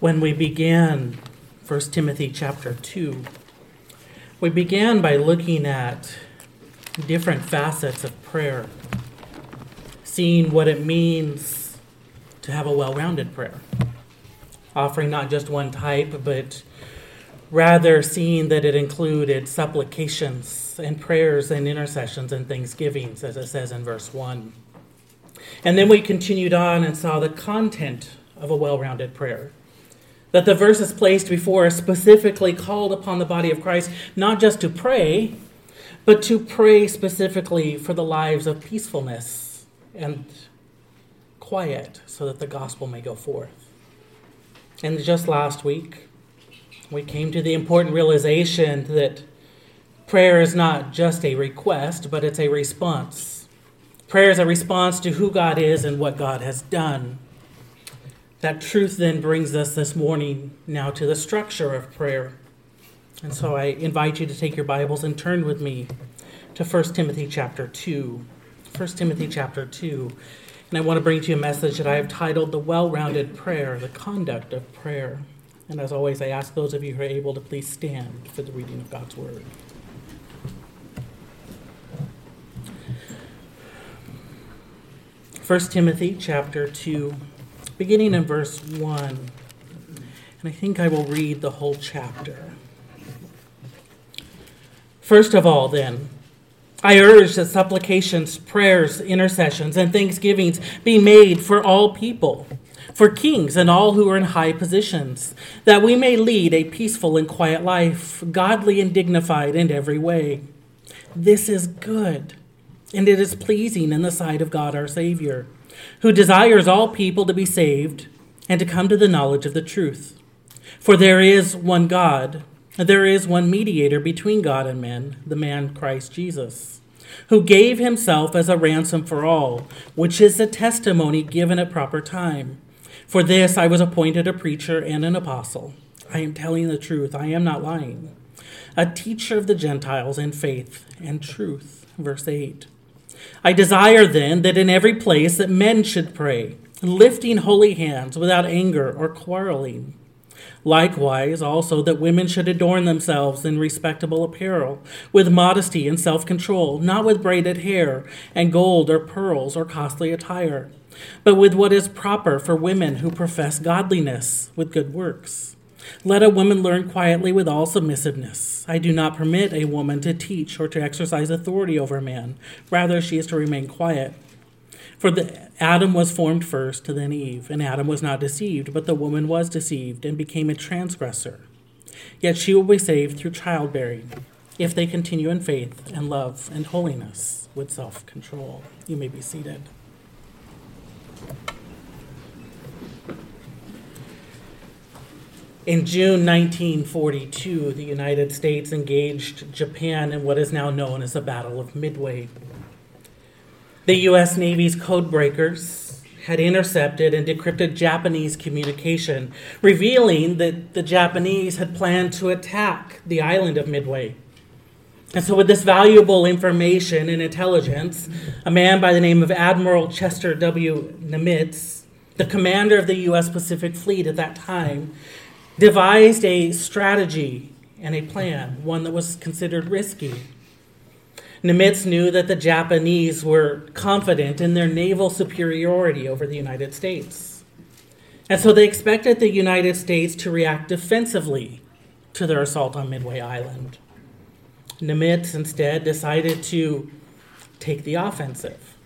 when we began 1 Timothy chapter 2. We began by looking at different facets of prayer, seeing what it means to have a well rounded prayer, offering not just one type, but rather seeing that it included supplications and prayers and intercessions and thanksgivings, as it says in verse 1. And then we continued on and saw the content of a well rounded prayer. That the verses placed before us specifically called upon the body of Christ not just to pray, but to pray specifically for the lives of peacefulness and quiet so that the gospel may go forth. And just last week, we came to the important realization that prayer is not just a request, but it's a response. Prayer is a response to who God is and what God has done. That truth then brings us this morning now to the structure of prayer. And so I invite you to take your Bibles and turn with me to 1 Timothy chapter 2. 1 Timothy chapter 2. And I want to bring to you a message that I have titled The Well Rounded Prayer, the Conduct of Prayer. And as always, I ask those of you who are able to please stand for the reading of God's Word. 1 Timothy chapter 2 beginning in verse 1. And I think I will read the whole chapter. First of all, then, I urge that supplications, prayers, intercessions, and thanksgivings be made for all people, for kings and all who are in high positions, that we may lead a peaceful and quiet life, godly and dignified in every way. This is good, and it is pleasing in the sight of God our Savior who desires all people to be saved and to come to the knowledge of the truth. For there is one God, there is one mediator between God and men, the man Christ Jesus, who gave himself as a ransom for all, which is the testimony given at proper time. For this I was appointed a preacher and an apostle. I am telling the truth, I am not lying. A teacher of the Gentiles in faith and truth. Verse 8. I desire then that in every place that men should pray, lifting holy hands without anger or quarreling. Likewise, also that women should adorn themselves in respectable apparel, with modesty and self control, not with braided hair and gold or pearls or costly attire, but with what is proper for women who profess godliness with good works. Let a woman learn quietly with all submissiveness. I do not permit a woman to teach or to exercise authority over a man. Rather, she is to remain quiet. For the, Adam was formed first, then Eve, and Adam was not deceived, but the woman was deceived and became a transgressor. Yet she will be saved through childbearing, if they continue in faith and love and holiness with self control. You may be seated. In June 1942, the United States engaged Japan in what is now known as the Battle of Midway. The U.S. Navy's codebreakers had intercepted and decrypted Japanese communication, revealing that the Japanese had planned to attack the island of Midway. And so, with this valuable information and intelligence, a man by the name of Admiral Chester W. Nimitz, the commander of the U.S. Pacific Fleet at that time, devised a strategy and a plan, one that was considered risky. Nimitz knew that the Japanese were confident in their naval superiority over the United States. And so they expected the United States to react defensively to their assault on Midway Island. Nimitz instead decided to take the offensive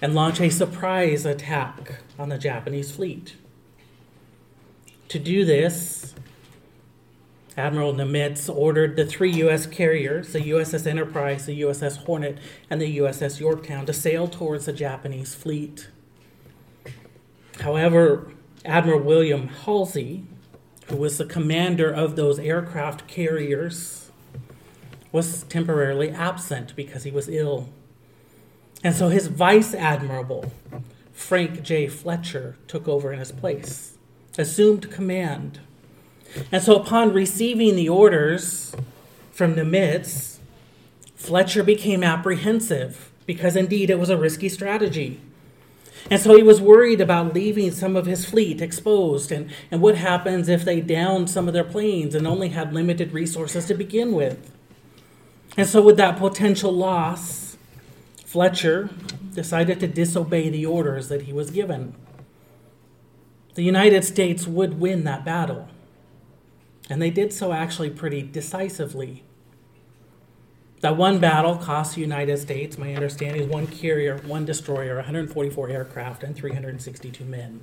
and launch a surprise attack on the Japanese fleet. To do this, Admiral Nimitz ordered the three U.S. carriers, the USS Enterprise, the USS Hornet, and the USS Yorktown, to sail towards the Japanese fleet. However, Admiral William Halsey, who was the commander of those aircraft carriers, was temporarily absent because he was ill. And so his vice admiral, Frank J. Fletcher, took over in his place assumed command. And so, upon receiving the orders from Nimitz, Fletcher became apprehensive because indeed it was a risky strategy. And so he was worried about leaving some of his fleet exposed and, and what happens if they downed some of their planes and only had limited resources to begin with. And so, with that potential loss, Fletcher decided to disobey the orders that he was given. The United States would win that battle. And they did so actually pretty decisively. That one battle cost the United States, my understanding is one carrier, one destroyer, 144 aircraft, and 362 men.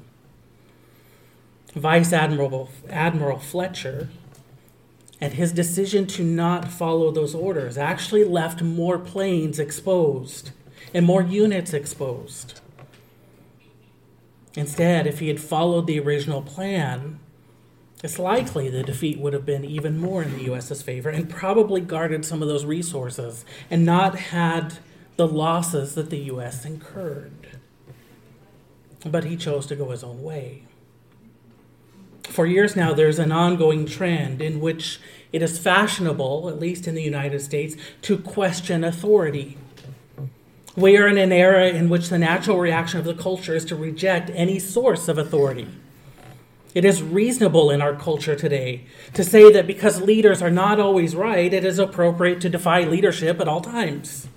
Vice Admiral, Admiral Fletcher and his decision to not follow those orders actually left more planes exposed and more units exposed. Instead, if he had followed the original plan, it's likely the defeat would have been even more in the US's favor and probably guarded some of those resources and not had the losses that the US incurred. But he chose to go his own way. For years now, there's an ongoing trend in which it is fashionable, at least in the United States, to question authority. We are in an era in which the natural reaction of the culture is to reject any source of authority. It is reasonable in our culture today to say that because leaders are not always right, it is appropriate to defy leadership at all times.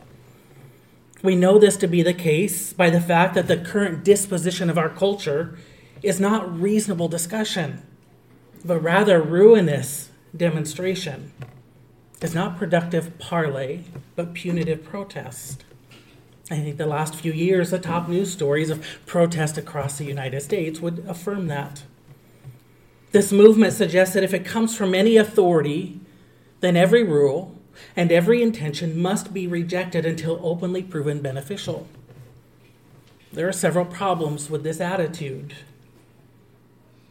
We know this to be the case by the fact that the current disposition of our culture is not reasonable discussion, but rather ruinous demonstration. It's not productive parley, but punitive protest. I think the last few years, the top news stories of protest across the United States would affirm that. This movement suggests that if it comes from any authority, then every rule and every intention must be rejected until openly proven beneficial. There are several problems with this attitude.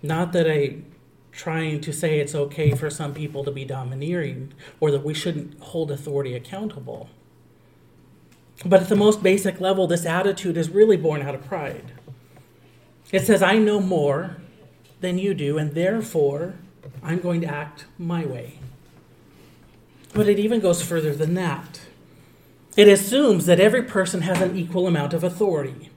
Not that I'm trying to say it's okay for some people to be domineering or that we shouldn't hold authority accountable. But at the most basic level, this attitude is really born out of pride. It says, I know more than you do, and therefore I'm going to act my way. But it even goes further than that. It assumes that every person has an equal amount of authority,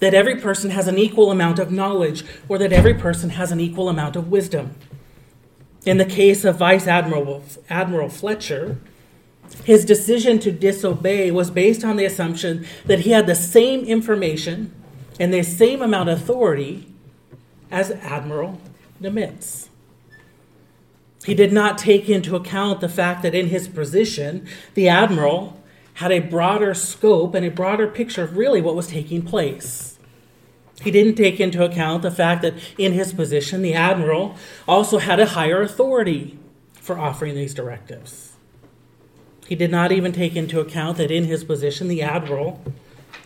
that every person has an equal amount of knowledge, or that every person has an equal amount of wisdom. In the case of Vice Admiral, Admiral Fletcher, his decision to disobey was based on the assumption that he had the same information and the same amount of authority as Admiral Nimitz. He did not take into account the fact that in his position, the admiral had a broader scope and a broader picture of really what was taking place. He didn't take into account the fact that in his position, the admiral also had a higher authority for offering these directives. He did not even take into account that in his position, the admiral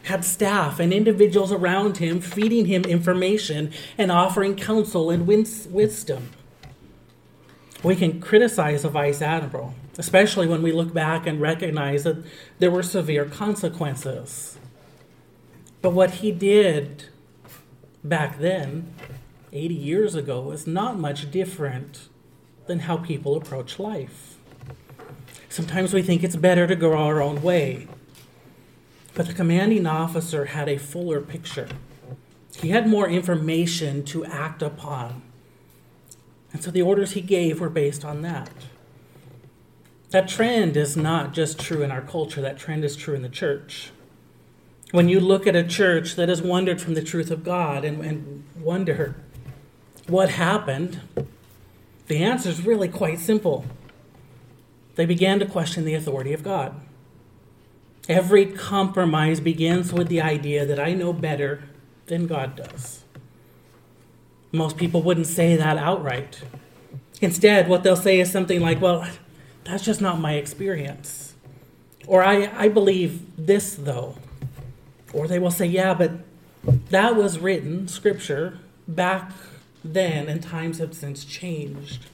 had staff and individuals around him feeding him information and offering counsel and wisdom. We can criticize a vice admiral, especially when we look back and recognize that there were severe consequences. But what he did back then, 80 years ago, was not much different than how people approach life. Sometimes we think it's better to go our own way. But the commanding officer had a fuller picture. He had more information to act upon. And so the orders he gave were based on that. That trend is not just true in our culture, that trend is true in the church. When you look at a church that has wandered from the truth of God and, and wonder what happened, the answer is really quite simple. They began to question the authority of God. Every compromise begins with the idea that I know better than God does. Most people wouldn't say that outright. Instead, what they'll say is something like, well, that's just not my experience. Or I, I believe this, though. Or they will say, yeah, but that was written, scripture, back then, and times have since changed.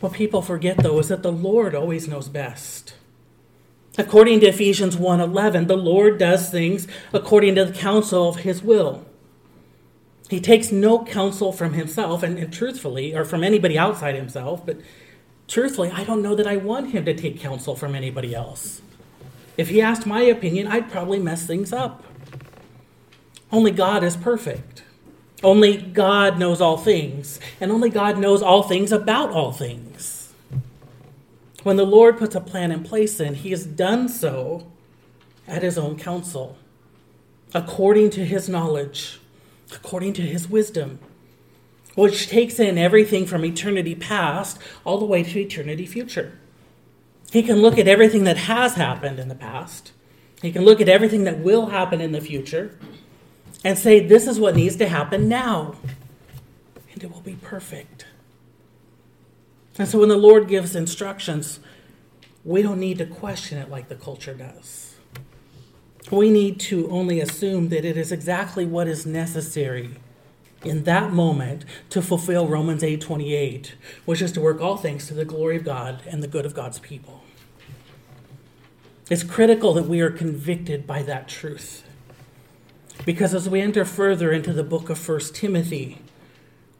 What people forget, though, is that the Lord always knows best. According to Ephesians 1:11, the Lord does things according to the counsel of his will. He takes no counsel from himself, and, and, truthfully, or from anybody outside himself, but truthfully, I don't know that I want him to take counsel from anybody else. If he asked my opinion, I'd probably mess things up. Only God is perfect. Only God knows all things, and only God knows all things about all things. When the Lord puts a plan in place, then he has done so at his own counsel, according to his knowledge, according to his wisdom, which takes in everything from eternity past all the way to eternity future. He can look at everything that has happened in the past, he can look at everything that will happen in the future and say, This is what needs to happen now. And it will be perfect. And so when the Lord gives instructions, we don't need to question it like the culture does. We need to only assume that it is exactly what is necessary in that moment to fulfill Romans 8:28, which is to work all things to the glory of God and the good of God's people. It's critical that we are convicted by that truth. Because as we enter further into the book of First Timothy,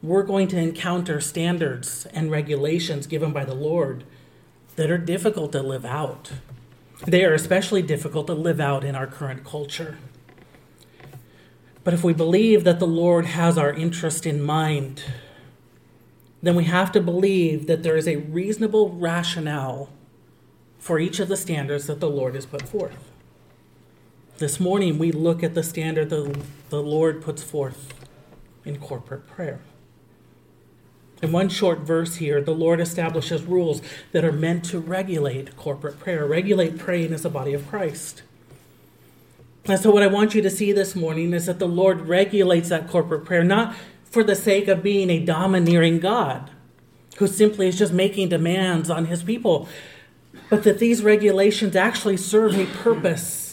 we're going to encounter standards and regulations given by the Lord that are difficult to live out. They are especially difficult to live out in our current culture. But if we believe that the Lord has our interest in mind, then we have to believe that there is a reasonable rationale for each of the standards that the Lord has put forth. This morning, we look at the standard that the Lord puts forth in corporate prayer. In one short verse here, the Lord establishes rules that are meant to regulate corporate prayer, regulate praying as a body of Christ. And so, what I want you to see this morning is that the Lord regulates that corporate prayer, not for the sake of being a domineering God who simply is just making demands on his people, but that these regulations actually serve a purpose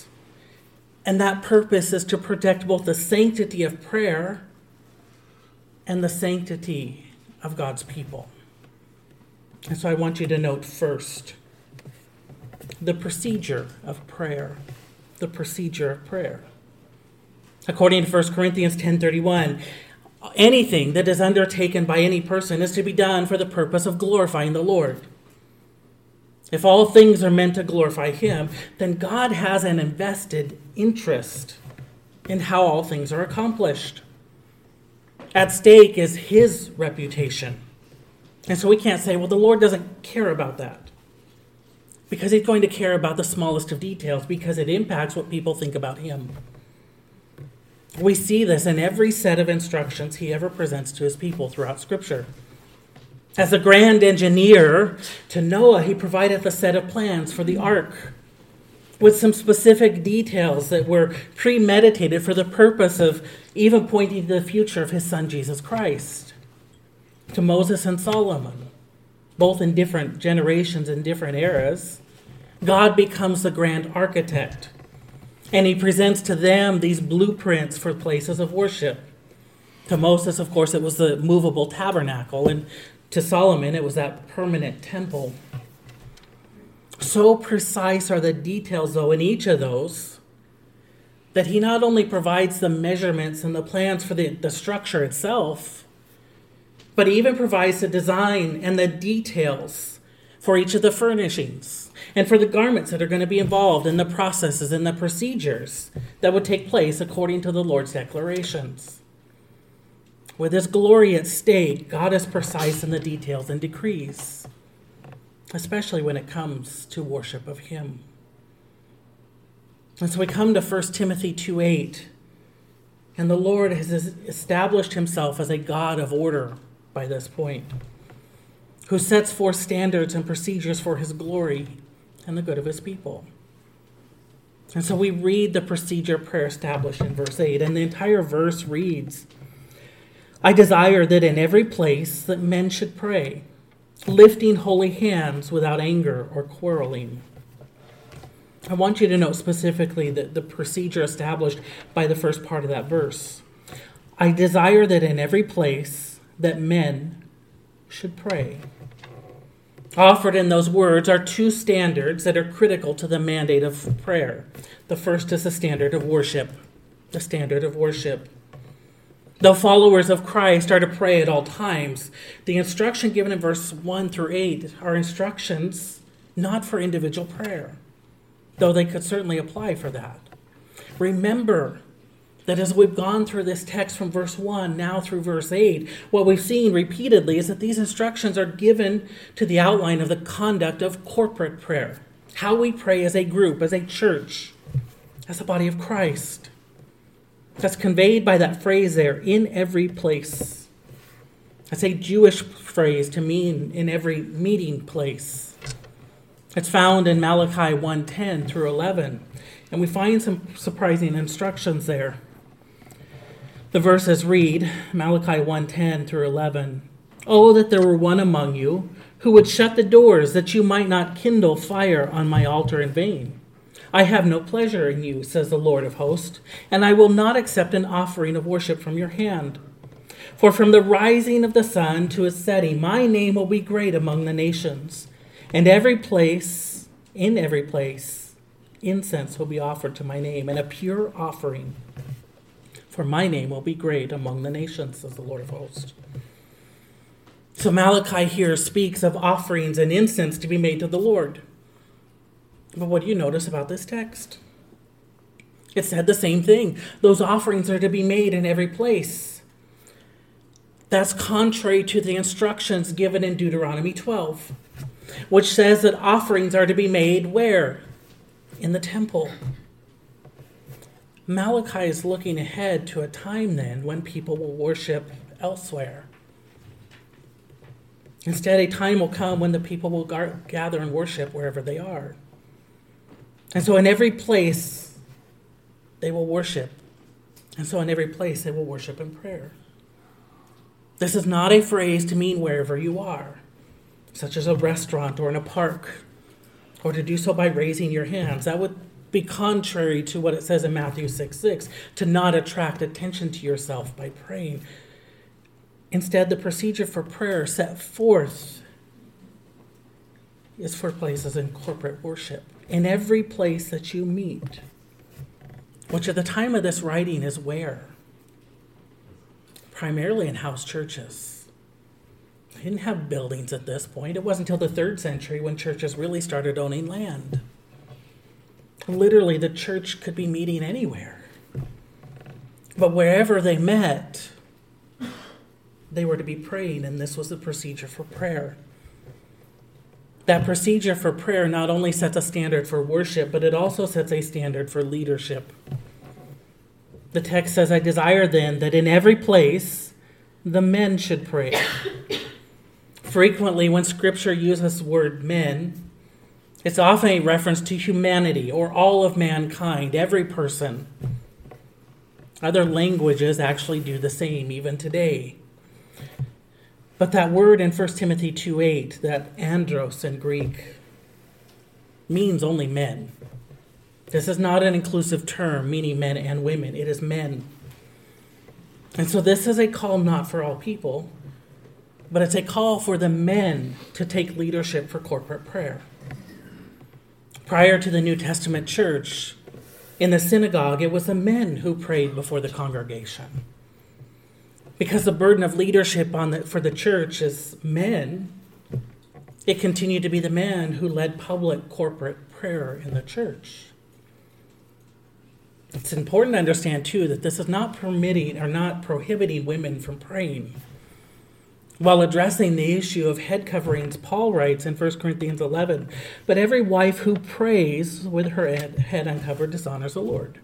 and that purpose is to protect both the sanctity of prayer and the sanctity of God's people. And so I want you to note first the procedure of prayer. The procedure of prayer. According to 1 Corinthians 10:31, anything that is undertaken by any person is to be done for the purpose of glorifying the Lord. If all things are meant to glorify Him, then God has an invested interest in how all things are accomplished. At stake is His reputation. And so we can't say, well, the Lord doesn't care about that. Because He's going to care about the smallest of details because it impacts what people think about Him. We see this in every set of instructions He ever presents to His people throughout Scripture. As a grand engineer to Noah, he provided a set of plans for the ark with some specific details that were premeditated for the purpose of even pointing to the future of his son Jesus Christ. To Moses and Solomon, both in different generations and different eras, God becomes the grand architect. And he presents to them these blueprints for places of worship. To Moses, of course, it was the movable tabernacle. And to Solomon, it was that permanent temple. So precise are the details, though, in each of those, that he not only provides the measurements and the plans for the, the structure itself, but he even provides the design and the details for each of the furnishings and for the garments that are going to be involved in the processes and the procedures that would take place according to the Lord's declarations. With his glory at stake, God is precise in the details and decrees, especially when it comes to worship of him. And so we come to 1 Timothy 2 8, and the Lord has established himself as a God of order by this point, who sets forth standards and procedures for his glory and the good of his people. And so we read the procedure prayer established in verse 8, and the entire verse reads I desire that in every place that men should pray, lifting holy hands without anger or quarreling. I want you to note specifically that the procedure established by the first part of that verse. I desire that in every place that men should pray. Offered in those words are two standards that are critical to the mandate of prayer. The first is the standard of worship. The standard of worship. The followers of Christ are to pray at all times. The instruction given in verse 1 through 8 are instructions not for individual prayer, though they could certainly apply for that. Remember that as we've gone through this text from verse 1 now through verse 8, what we've seen repeatedly is that these instructions are given to the outline of the conduct of corporate prayer. How we pray as a group, as a church, as a body of Christ. That's conveyed by that phrase there, in every place. That's a Jewish phrase to mean in every meeting place. It's found in Malachi 1:10 through 11, and we find some surprising instructions there. The verses read, Malachi 1:10 through 11, "Oh that there were one among you who would shut the doors that you might not kindle fire on my altar in vain." I have no pleasure in you, says the Lord of hosts, and I will not accept an offering of worship from your hand. For from the rising of the sun to its setting, my name will be great among the nations, and every place, in every place, incense will be offered to my name, and a pure offering. For my name will be great among the nations, says the Lord of hosts. So Malachi here speaks of offerings and incense to be made to the Lord. But what do you notice about this text? It said the same thing. Those offerings are to be made in every place. That's contrary to the instructions given in Deuteronomy 12, which says that offerings are to be made where? In the temple. Malachi is looking ahead to a time then when people will worship elsewhere. Instead, a time will come when the people will gather and worship wherever they are. And so, in every place, they will worship. And so, in every place, they will worship in prayer. This is not a phrase to mean wherever you are, such as a restaurant or in a park, or to do so by raising your hands. That would be contrary to what it says in Matthew 6 6, to not attract attention to yourself by praying. Instead, the procedure for prayer set forth is for places in corporate worship in every place that you meet, which at the time of this writing is where? Primarily in house churches. They didn't have buildings at this point. It wasn't until the third century when churches really started owning land. Literally, the church could be meeting anywhere. But wherever they met, they were to be praying, and this was the procedure for prayer. That procedure for prayer not only sets a standard for worship, but it also sets a standard for leadership. The text says, I desire then that in every place the men should pray. Frequently, when scripture uses the word men, it's often a reference to humanity or all of mankind, every person. Other languages actually do the same, even today. But that word in 1 Timothy 2 8, that andros in Greek, means only men. This is not an inclusive term meaning men and women, it is men. And so this is a call not for all people, but it's a call for the men to take leadership for corporate prayer. Prior to the New Testament church, in the synagogue, it was the men who prayed before the congregation because the burden of leadership on the, for the church is men, it continued to be the man who led public corporate prayer in the church. It's important to understand, too, that this is not permitting or not prohibiting women from praying. While addressing the issue of head coverings, Paul writes in 1 Corinthians 11, But every wife who prays with her head uncovered dishonors the Lord.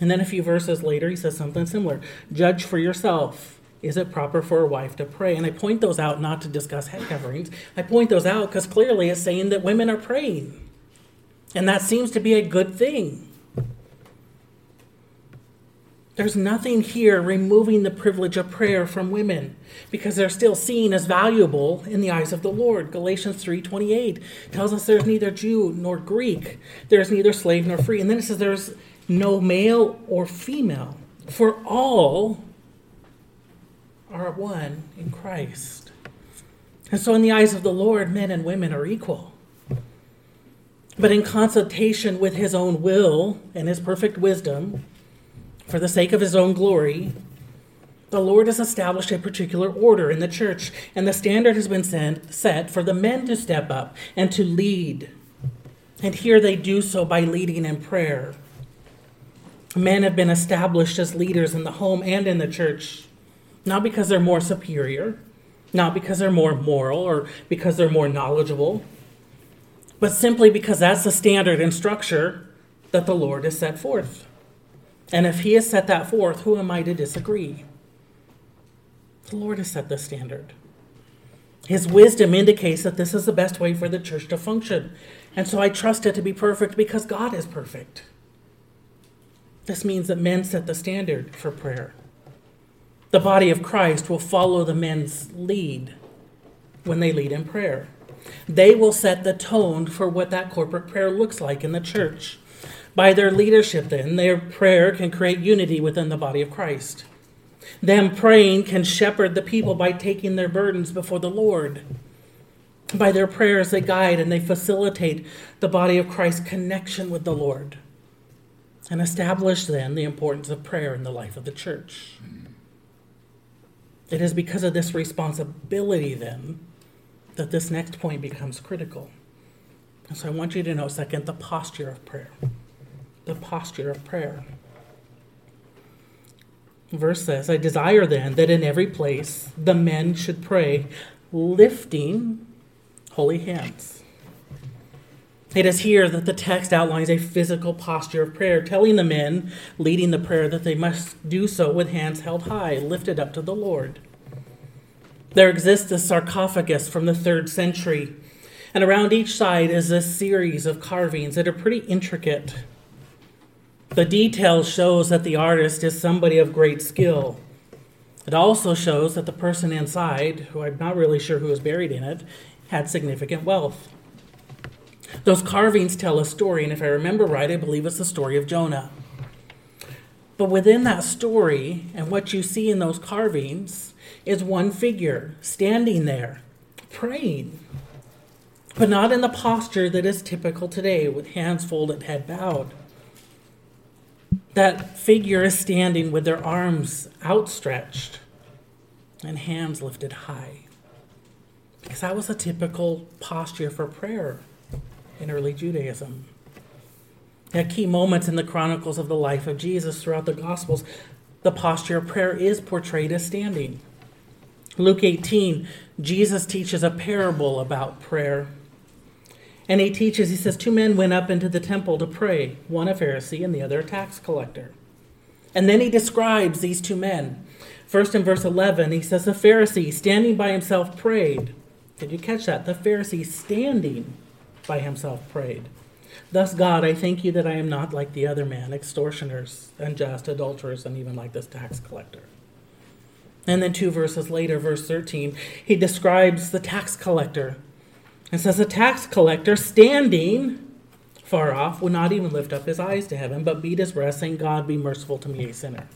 And then a few verses later, he says something similar Judge for yourself is it proper for a wife to pray? And I point those out not to discuss head coverings. I point those out because clearly it's saying that women are praying. And that seems to be a good thing. There's nothing here removing the privilege of prayer from women because they're still seen as valuable in the eyes of the Lord. Galatians 3:28 tells us there's neither Jew nor Greek, there's neither slave nor free. And then it says there's no male or female, for all are one in Christ. And so, in the eyes of the Lord, men and women are equal. But in consultation with his own will and his perfect wisdom, for the sake of his own glory, the Lord has established a particular order in the church, and the standard has been set for the men to step up and to lead. And here they do so by leading in prayer. Men have been established as leaders in the home and in the church, not because they're more superior, not because they're more moral or because they're more knowledgeable, but simply because that's the standard and structure that the Lord has set forth. And if He has set that forth, who am I to disagree? The Lord has set the standard. His wisdom indicates that this is the best way for the church to function. And so I trust it to be perfect because God is perfect. This means that men set the standard for prayer. The body of Christ will follow the men's lead when they lead in prayer. They will set the tone for what that corporate prayer looks like in the church. By their leadership, then, their prayer can create unity within the body of Christ. Them praying can shepherd the people by taking their burdens before the Lord. By their prayers, they guide and they facilitate the body of Christ's connection with the Lord and establish then the importance of prayer in the life of the church. It is because of this responsibility, then, that this next point becomes critical. And so I want you to know, second, the posture of prayer. The posture of prayer. Verse says, I desire then that in every place the men should pray, lifting holy hands. It is here that the text outlines a physical posture of prayer, telling the men leading the prayer that they must do so with hands held high, lifted up to the Lord. There exists a sarcophagus from the third century, and around each side is a series of carvings that are pretty intricate. The detail shows that the artist is somebody of great skill. It also shows that the person inside, who I'm not really sure who is buried in it, had significant wealth. Those carvings tell a story, and if I remember right, I believe it's the story of Jonah. But within that story and what you see in those carvings is one figure standing there praying, but not in the posture that is typical today with hands folded, head bowed. That figure is standing with their arms outstretched and hands lifted high. Because that was a typical posture for prayer in early Judaism. At key moments in the chronicles of the life of Jesus throughout the Gospels, the posture of prayer is portrayed as standing. Luke 18, Jesus teaches a parable about prayer. And he teaches, he says, Two men went up into the temple to pray, one a Pharisee and the other a tax collector. And then he describes these two men. First in verse 11, he says, The Pharisee standing by himself prayed. Did you catch that? The Pharisee standing by himself prayed. Thus, God, I thank you that I am not like the other man, extortioners, unjust, adulterers, and even like this tax collector. And then two verses later, verse 13, he describes the tax collector and says, The tax collector standing far off would not even lift up his eyes to heaven, but beat his breast, saying, God, be merciful to me, a sinner.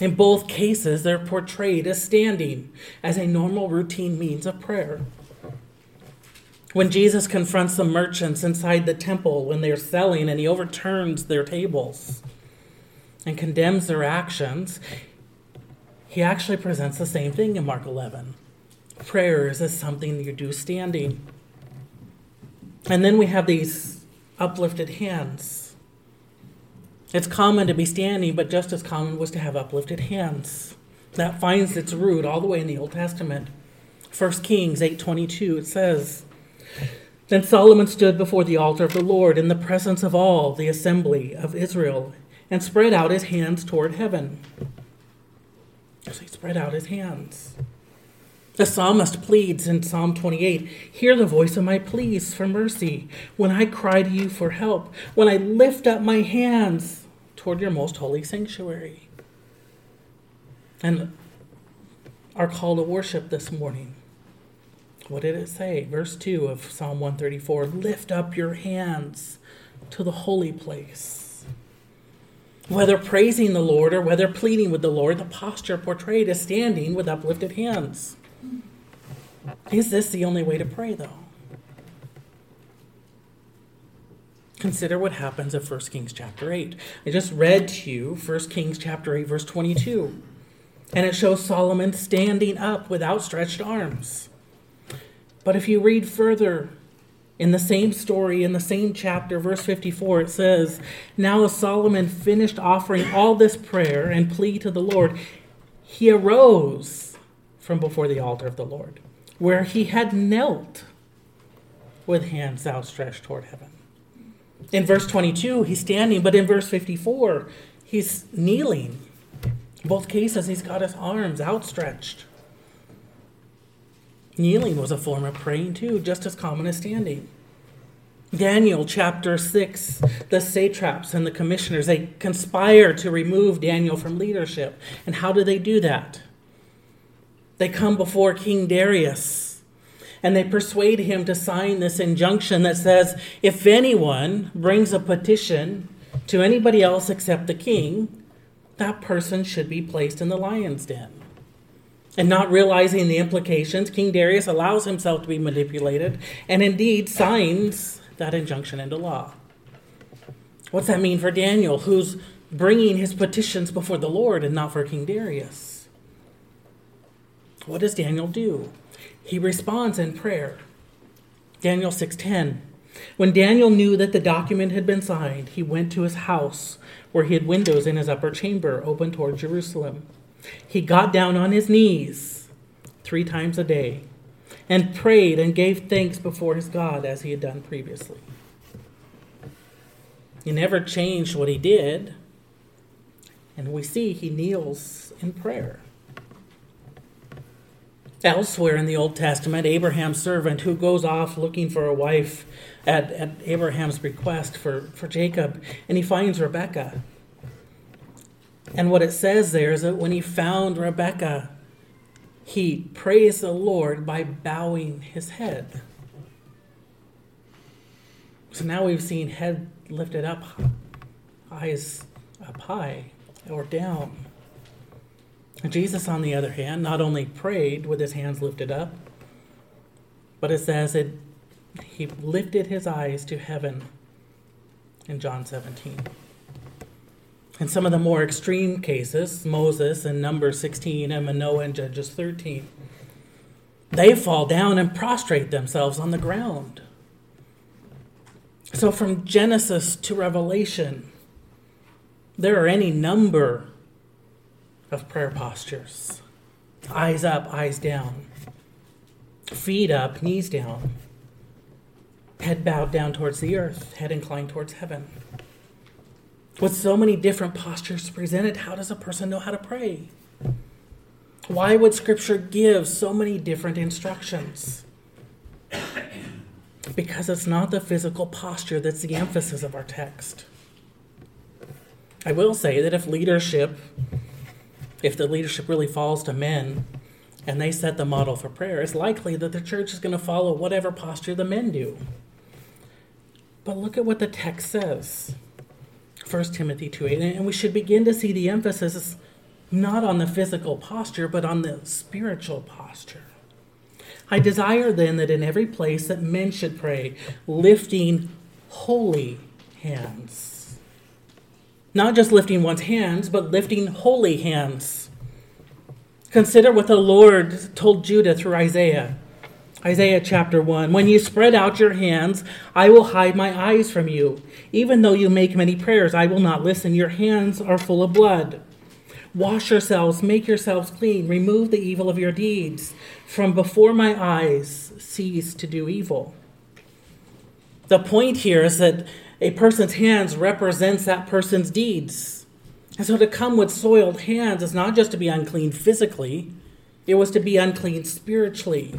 In both cases, they're portrayed as standing as a normal routine means of prayer. When Jesus confronts the merchants inside the temple when they're selling and he overturns their tables and condemns their actions, he actually presents the same thing in Mark 11. Prayers is something you do standing. And then we have these uplifted hands. It's common to be standing, but just as common was to have uplifted hands. That finds its root all the way in the Old Testament. 1 Kings 8:22 it says, Then Solomon stood before the altar of the Lord in the presence of all the assembly of Israel and spread out his hands toward heaven. So he spread out his hands. The psalmist pleads in Psalm 28 Hear the voice of my pleas for mercy when I cry to you for help, when I lift up my hands toward your most holy sanctuary. And our call to worship this morning. What did it say? Verse 2 of Psalm 134 Lift up your hands to the holy place. Whether praising the Lord or whether pleading with the Lord, the posture portrayed is standing with uplifted hands. Is this the only way to pray, though? Consider what happens in 1 Kings chapter 8. I just read to you 1 Kings chapter 8, verse 22. And it shows Solomon standing up with outstretched arms. But if you read further In the same story, in the same chapter, verse 54, it says, Now as Solomon finished offering all this prayer and plea to the Lord, he arose from before the altar of the Lord, where he had knelt with hands outstretched toward heaven. In verse 22, he's standing, but in verse 54, he's kneeling. In both cases, he's got his arms outstretched. Kneeling was a form of praying too, just as common as standing. Daniel chapter 6, the satraps and the commissioners, they conspire to remove Daniel from leadership. And how do they do that? They come before King Darius and they persuade him to sign this injunction that says if anyone brings a petition to anybody else except the king, that person should be placed in the lion's den. And not realizing the implications, King Darius allows himself to be manipulated and indeed signs that injunction into law. What's that mean for Daniel, who's bringing his petitions before the Lord and not for King Darius? What does Daniel do? He responds in prayer. Daniel 6:10. When Daniel knew that the document had been signed, he went to his house where he had windows in his upper chamber open toward Jerusalem. He got down on his knees three times a day and prayed and gave thanks before his God as he had done previously. He never changed what he did, and we see he kneels in prayer. Elsewhere in the Old Testament, Abraham's servant who goes off looking for a wife at, at Abraham's request for, for Jacob, and he finds Rebekah. And what it says there is that when he found Rebekah, he praised the Lord by bowing his head. So now we've seen head lifted up, eyes up high or down. Jesus, on the other hand, not only prayed with his hands lifted up, but it says that he lifted his eyes to heaven in John 17. In some of the more extreme cases, Moses in Numbers 16 and Manoah in Judges 13, they fall down and prostrate themselves on the ground. So from Genesis to Revelation, there are any number of prayer postures eyes up, eyes down, feet up, knees down, head bowed down towards the earth, head inclined towards heaven. With so many different postures presented, how does a person know how to pray? Why would Scripture give so many different instructions? Because it's not the physical posture that's the emphasis of our text. I will say that if leadership, if the leadership really falls to men and they set the model for prayer, it's likely that the church is going to follow whatever posture the men do. But look at what the text says. 1 Timothy 2 8. And we should begin to see the emphasis not on the physical posture, but on the spiritual posture. I desire then that in every place that men should pray, lifting holy hands. Not just lifting one's hands, but lifting holy hands. Consider what the Lord told Judah through Isaiah. Isaiah chapter 1 When you spread out your hands, I will hide my eyes from you. Even though you make many prayers, I will not listen. Your hands are full of blood. Wash yourselves, make yourselves clean, remove the evil of your deeds. From before my eyes, cease to do evil. The point here is that a person's hands represents that person's deeds. And so to come with soiled hands is not just to be unclean physically, it was to be unclean spiritually.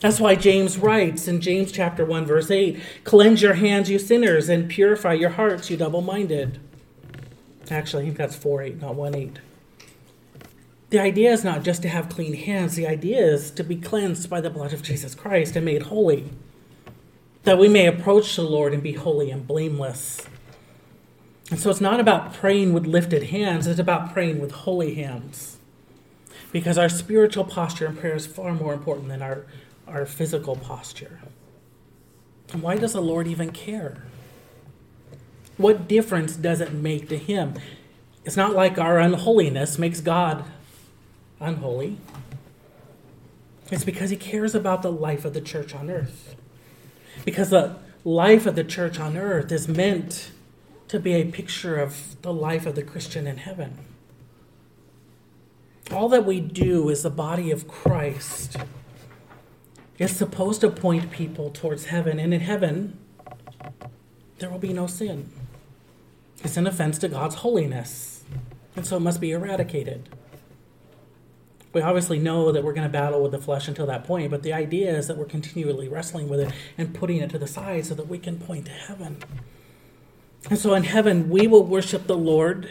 That's why James writes in James chapter 1 verse 8, "Cleanse your hands, you sinners, and purify your hearts, you double-minded." Actually, I think that's 4 8, not 1 8. The idea is not just to have clean hands, the idea is to be cleansed by the blood of Jesus Christ and made holy, that we may approach the Lord and be holy and blameless. And so it's not about praying with lifted hands, it's about praying with holy hands. Because our spiritual posture in prayer is far more important than our our physical posture. Why does the Lord even care? What difference does it make to Him? It's not like our unholiness makes God unholy. It's because He cares about the life of the church on earth. Because the life of the church on earth is meant to be a picture of the life of the Christian in heaven. All that we do is the body of Christ is supposed to point people towards heaven. And in heaven, there will be no sin. It's an offense to God's holiness, and so it must be eradicated. We obviously know that we're going to battle with the flesh until that point, but the idea is that we're continually wrestling with it and putting it to the side so that we can point to heaven. And so in heaven, we will worship the Lord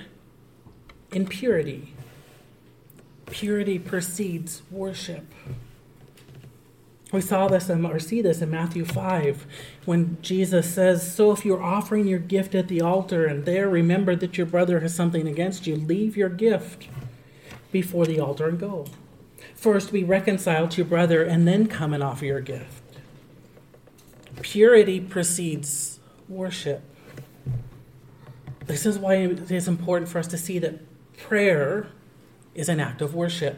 in purity. Purity precedes worship. We saw this in, or see this in Matthew 5 when Jesus says, So if you're offering your gift at the altar and there remember that your brother has something against you, leave your gift before the altar and go. First be reconciled to your brother and then come and offer your gift. Purity precedes worship. This is why it is important for us to see that prayer is an act of worship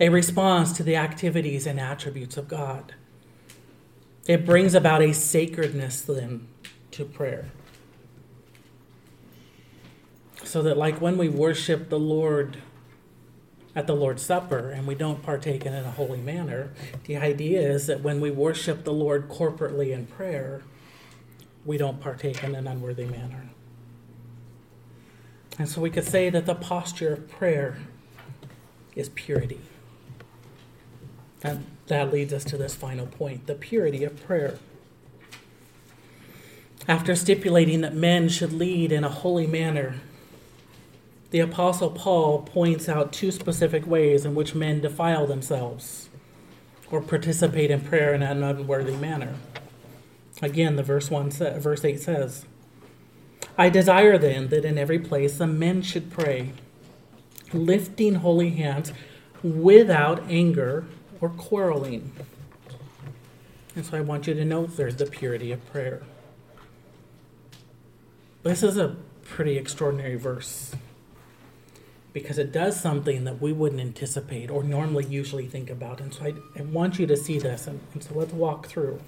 a response to the activities and attributes of God. It brings about a sacredness then to prayer. So that, like when we worship the Lord at the Lord's Supper and we don't partake in it in a holy manner, the idea is that when we worship the Lord corporately in prayer, we don't partake in an unworthy manner. And so we could say that the posture of prayer is purity. And that leads us to this final point the purity of prayer. After stipulating that men should lead in a holy manner, the Apostle Paul points out two specific ways in which men defile themselves or participate in prayer in an unworthy manner. Again, the verse one verse eight says, "I desire then that in every place the men should pray, lifting holy hands without anger or quarreling. And so I want you to note there's the purity of prayer. This is a pretty extraordinary verse because it does something that we wouldn't anticipate or normally usually think about. And so I, I want you to see this. And, and so let's walk through.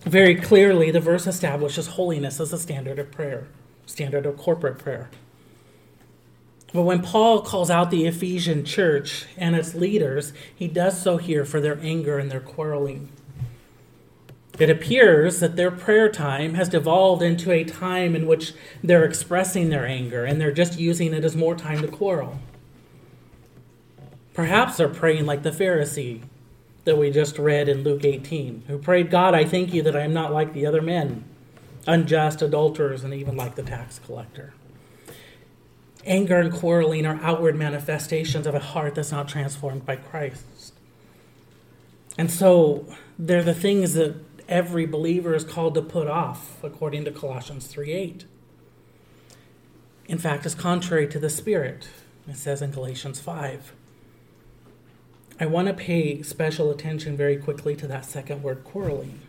Very clearly, the verse establishes holiness as a standard of prayer, standard of corporate prayer. But when Paul calls out the Ephesian church and its leaders, he does so here for their anger and their quarreling. It appears that their prayer time has devolved into a time in which they're expressing their anger and they're just using it as more time to quarrel. Perhaps they're praying like the Pharisee that we just read in Luke 18, who prayed, God, I thank you that I am not like the other men, unjust, adulterers, and even like the tax collector. Anger and quarreling are outward manifestations of a heart that's not transformed by Christ. And so they're the things that every believer is called to put off, according to Colossians 3 8. In fact, it's contrary to the Spirit, it says in Galatians 5. I want to pay special attention very quickly to that second word, quarreling.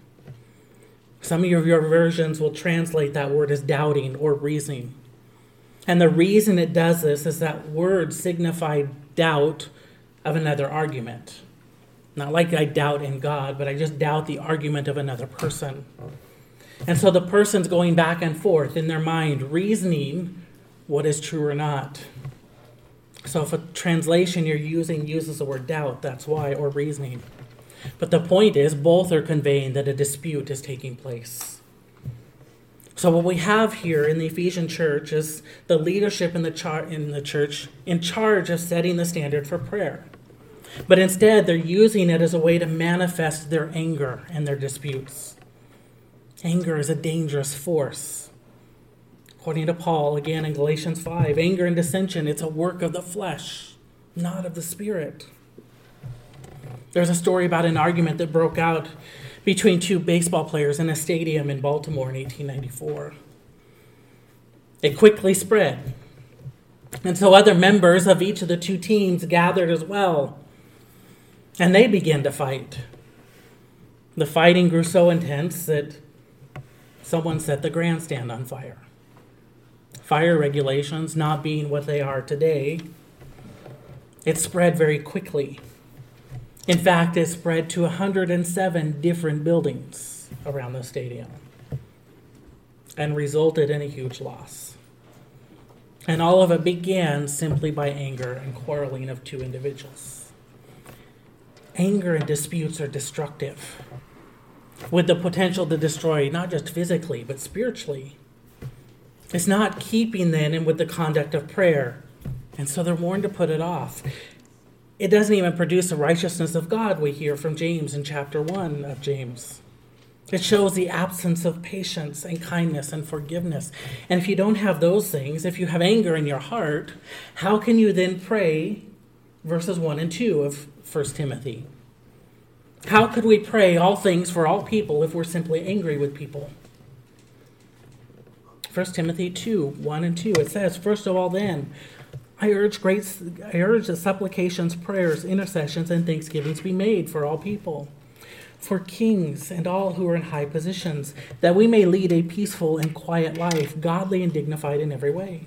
Some of your versions will translate that word as doubting or reasoning. And the reason it does this is that word signify doubt of another argument. Not like I doubt in God, but I just doubt the argument of another person. And so the person's going back and forth in their mind, reasoning what is true or not. So if a translation you're using uses the word doubt, that's why, or reasoning. But the point is, both are conveying that a dispute is taking place. So what we have here in the Ephesian church is the leadership in the char- in the church in charge of setting the standard for prayer. But instead they're using it as a way to manifest their anger and their disputes. Anger is a dangerous force. According to Paul again in Galatians 5, anger and dissension it's a work of the flesh, not of the spirit. There's a story about an argument that broke out between two baseball players in a stadium in Baltimore in 1894. It quickly spread. And so other members of each of the two teams gathered as well. And they began to fight. The fighting grew so intense that someone set the grandstand on fire. Fire regulations not being what they are today, it spread very quickly. In fact, it spread to 107 different buildings around the stadium and resulted in a huge loss. And all of it began simply by anger and quarreling of two individuals. Anger and disputes are destructive, with the potential to destroy not just physically, but spiritually. It's not keeping then in with the conduct of prayer, and so they're warned to put it off. It doesn't even produce the righteousness of God, we hear from James in chapter 1 of James. It shows the absence of patience and kindness and forgiveness. And if you don't have those things, if you have anger in your heart, how can you then pray verses 1 and 2 of 1 Timothy? How could we pray all things for all people if we're simply angry with people? 1 Timothy 2 1 and 2, it says, First of all, then, I urge great I urge that supplications, prayers, intercessions, and thanksgivings be made for all people, for kings and all who are in high positions, that we may lead a peaceful and quiet life, godly and dignified in every way.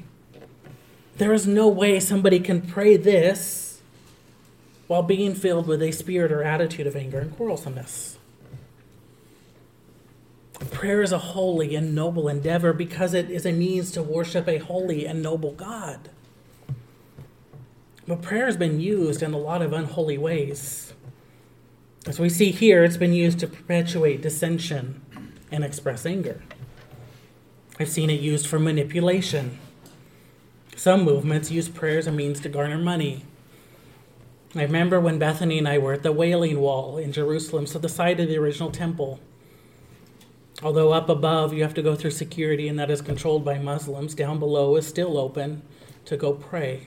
There is no way somebody can pray this while being filled with a spirit or attitude of anger and quarrelsomeness. Prayer is a holy and noble endeavor because it is a means to worship a holy and noble God. But prayer has been used in a lot of unholy ways. As we see here, it's been used to perpetuate dissension and express anger. I've seen it used for manipulation. Some movements use prayer as a means to garner money. I remember when Bethany and I were at the Wailing Wall in Jerusalem, so the site of the original temple. Although up above you have to go through security and that is controlled by Muslims, down below is still open to go pray.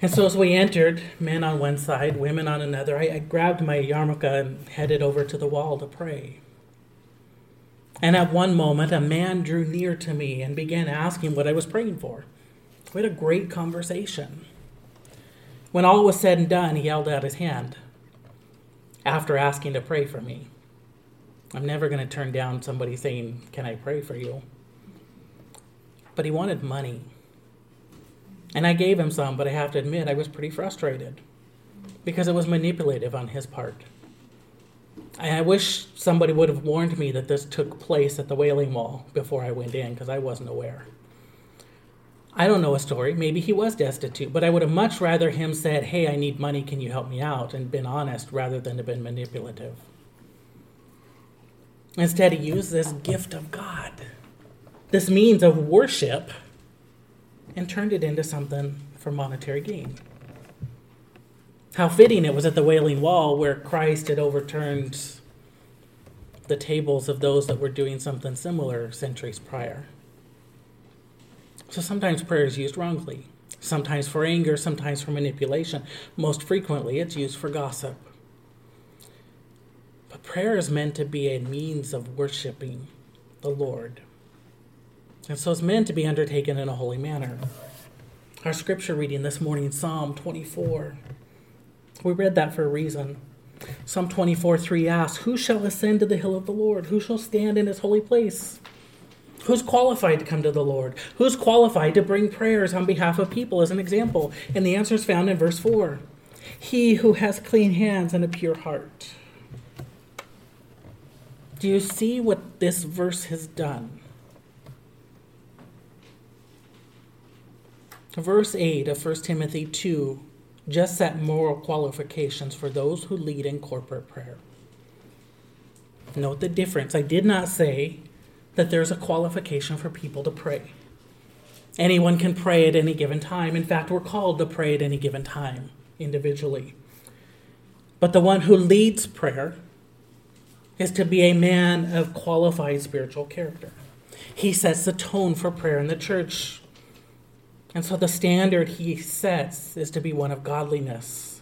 And so as we entered, men on one side, women on another, I, I, grabbed my yarmulke and headed over to the wall to pray. And at one moment, a man drew near to me and began asking what I was praying for. We had a great conversation. When all was said and done, he held out his hand after asking to pray for me. I'm never going to turn down somebody saying, Can I pray for you? But he wanted money. And I gave him some, but I have to admit I was pretty frustrated because it was manipulative on his part. I wish somebody would have warned me that this took place at the Wailing Wall before I went in because I wasn't aware. I don't know a story. Maybe he was destitute, but I would have much rather him said, "Hey, I need money. Can you help me out?" and been honest rather than have been manipulative. Instead, he used this gift of God, this means of worship and turned it into something for monetary gain. How fitting it was at the Wailing Wall where Christ had overturned the tables of those that were doing something similar centuries prior. So sometimes prayer is used wrongly, sometimes for anger, sometimes for manipulation. Most frequently, it's used for gossip. But prayer is meant to be a means of worshiping the Lord. And so it's meant to be undertaken in a holy manner. Our scripture reading this morning, Psalm 24. We read that for a reason. Psalm 24 3 asks, Who shall ascend to the hill of the Lord? Who shall stand in his holy place? Who's qualified to come to the Lord? Who's qualified to bring prayers on behalf of people, as an example? And the answer is found in verse 4 He who has clean hands and a pure heart. Do you see what this verse has done? Verse 8 of 1 Timothy 2 just set moral qualifications for those who lead in corporate prayer. Note the difference. I did not say that there's a qualification for people to pray. Anyone can pray at any given time. In fact, we're called to pray at any given time individually. But the one who leads prayer is to be a man of qualified spiritual character. He sets the tone for prayer in the church. And so the standard he sets is to be one of godliness.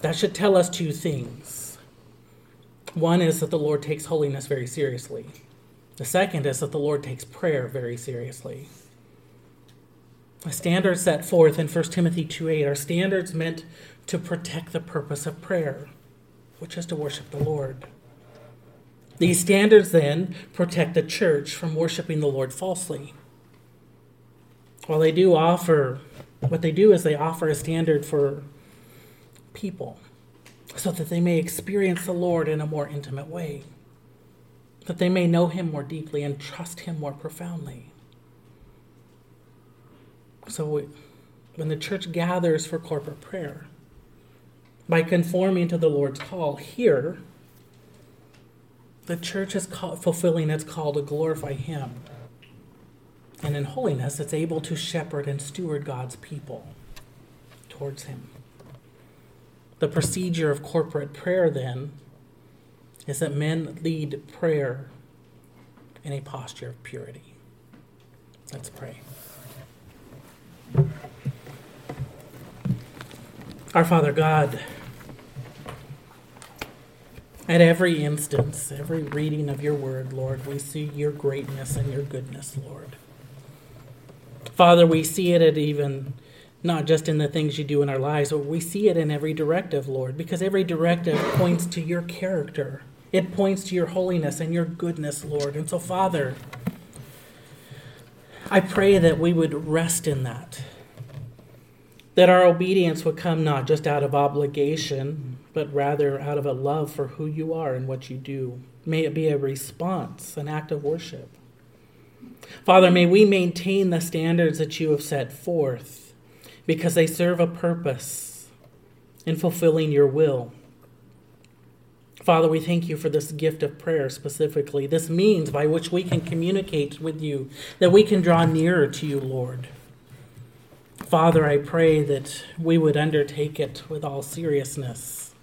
That should tell us two things. One is that the Lord takes holiness very seriously. The second is that the Lord takes prayer very seriously. The standards set forth in 1 Timothy 2:8 are standards meant to protect the purpose of prayer, which is to worship the Lord. These standards then protect the church from worshiping the Lord falsely. While they do offer, what they do is they offer a standard for people, so that they may experience the Lord in a more intimate way, that they may know Him more deeply and trust Him more profoundly. So, when the church gathers for corporate prayer, by conforming to the Lord's call here, the church is fulfilling its call to glorify Him. And in holiness, it's able to shepherd and steward God's people towards Him. The procedure of corporate prayer, then, is that men lead prayer in a posture of purity. Let's pray. Our Father God, at every instance, every reading of your word, Lord, we see your greatness and your goodness, Lord. Father, we see it at even not just in the things you do in our lives, but we see it in every directive, Lord, because every directive points to your character. It points to your holiness and your goodness, Lord. And so, Father, I pray that we would rest in that. That our obedience would come not just out of obligation, but rather out of a love for who you are and what you do. May it be a response, an act of worship. Father, may we maintain the standards that you have set forth because they serve a purpose in fulfilling your will. Father, we thank you for this gift of prayer specifically, this means by which we can communicate with you, that we can draw nearer to you, Lord. Father, I pray that we would undertake it with all seriousness,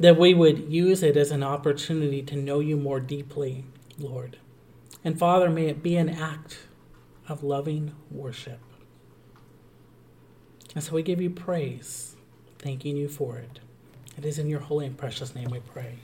that we would use it as an opportunity to know you more deeply, Lord. And Father, may it be an act of loving worship. And so we give you praise, thanking you for it. It is in your holy and precious name we pray.